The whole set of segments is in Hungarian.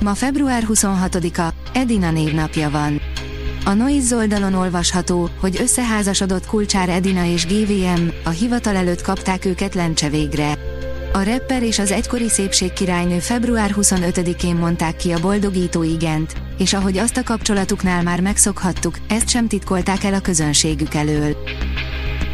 Ma február 26-a, Edina névnapja van. A Noise oldalon olvasható, hogy összeházasodott Kulcsár Edina és GVM, a hivatal előtt kapták őket lencse végre. A rapper és az egykori szépségkirálynő február 25-én mondták ki a boldogító igent, és ahogy azt a kapcsolatuknál már megszokhattuk, ezt sem titkolták el a közönségük elől.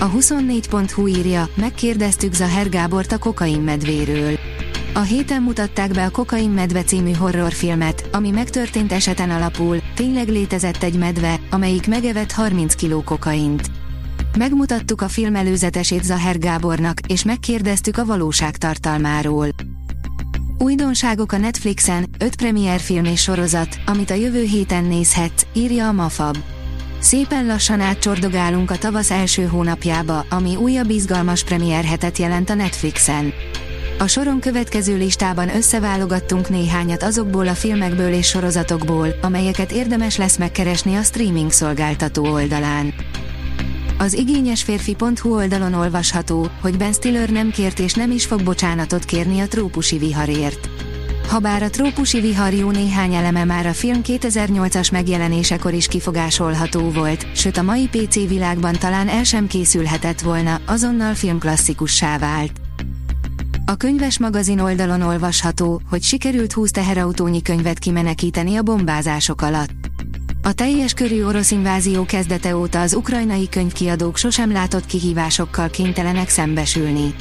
A 24.hu írja, megkérdeztük Zaher Gábort a kokain medvéről. A héten mutatták be a Kokain medve című horrorfilmet, ami megtörtént eseten alapul, tényleg létezett egy medve, amelyik megevett 30 kg kokaint. Megmutattuk a film előzetesét Zaher Gábornak, és megkérdeztük a valóság tartalmáról. Újdonságok a Netflixen, 5 premier film és sorozat, amit a jövő héten nézhetsz, írja a Mafab. Szépen lassan átcsordogálunk a tavasz első hónapjába, ami újabb izgalmas premier hetet jelent a Netflixen. A soron következő listában összeválogattunk néhányat azokból a filmekből és sorozatokból, amelyeket érdemes lesz megkeresni a streaming szolgáltató oldalán. Az igényesférfi.hu oldalon olvasható, hogy Ben Stiller nem kért és nem is fog bocsánatot kérni a trópusi viharért. Habár a trópusi vihar jó néhány eleme már a film 2008-as megjelenésekor is kifogásolható volt, sőt a mai PC világban talán el sem készülhetett volna, azonnal filmklasszikussá vált. A könyves magazin oldalon olvasható, hogy sikerült 20 teherautónyi könyvet kimenekíteni a bombázások alatt. A teljes körű orosz invázió kezdete óta az ukrajnai könyvkiadók sosem látott kihívásokkal kénytelenek szembesülni.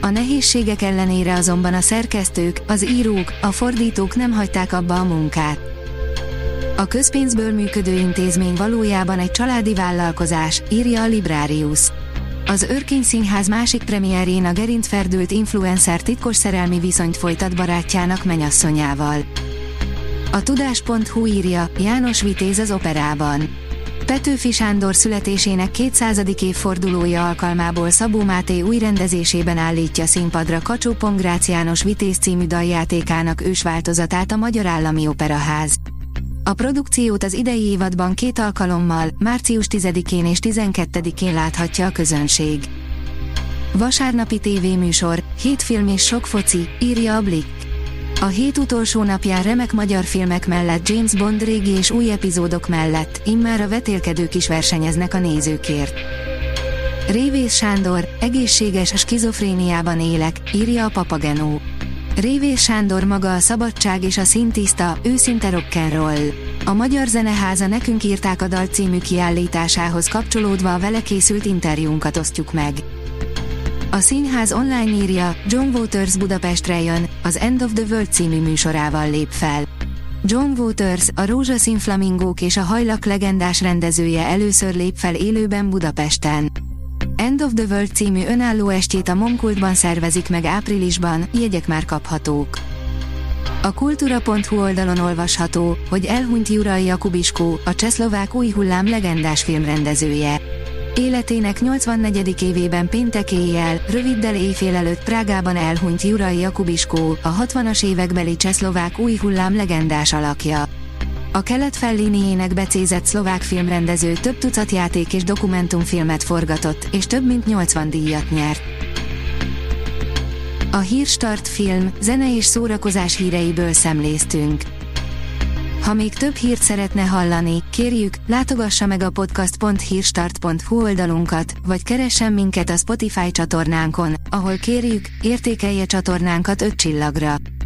A nehézségek ellenére azonban a szerkesztők, az írók, a fordítók nem hagyták abba a munkát. A közpénzből működő intézmény valójában egy családi vállalkozás, írja a Librarius. Az Örkény Színház másik premierjén a gerintferdült influencer titkos szerelmi viszonyt folytat barátjának menyasszonyával. A tudás.hu írja, János Vitéz az operában. Petőfi Sándor születésének 200. évfordulója alkalmából Szabó Máté új rendezésében állítja színpadra kacsó Pongrácz János Vitéz című daljátékának ősváltozatát a Magyar Állami Operaház. A produkciót az idei évadban két alkalommal, március 10-én és 12-én láthatja a közönség. Vasárnapi tévéműsor, hét film és sok foci, írja a Blick. A hét utolsó napján remek magyar filmek mellett James Bond régi és új epizódok mellett, immár a vetélkedők is versenyeznek a nézőkért. Révész Sándor, egészséges skizofréniában élek, írja a Papagenó. Révész Sándor maga a szabadság és a szintiszta, őszinte rock'n'roll. A Magyar Zeneháza Nekünk írták a dal című kiállításához kapcsolódva a vele készült interjúnkat osztjuk meg. A színház online írja, John Waters Budapestre jön, az End of the World című műsorával lép fel. John Waters, a Rózsaszín Flamingók és a Hajlak legendás rendezője először lép fel élőben Budapesten. End of the World című önálló estét a Momkultban szervezik meg áprilisban, jegyek már kaphatók. A kultúra.hu oldalon olvasható, hogy elhunyt Jurai Jakubiskó, a csehszlovák új hullám legendás filmrendezője. Életének 84. évében péntek éjjel, röviddel éjfél előtt Prágában elhunyt Jurai Jakubiskó, a 60-as évekbeli csehszlovák új hullám legendás alakja. A kelet Felliniének becézett szlovák filmrendező több tucat játék és dokumentumfilmet forgatott, és több mint 80 díjat nyert. A Hírstart film, zene és szórakozás híreiből szemléztünk. Ha még több hírt szeretne hallani, kérjük, látogassa meg a podcast.hírstart.hu oldalunkat, vagy keressen minket a Spotify csatornánkon, ahol kérjük, értékelje csatornánkat 5 csillagra.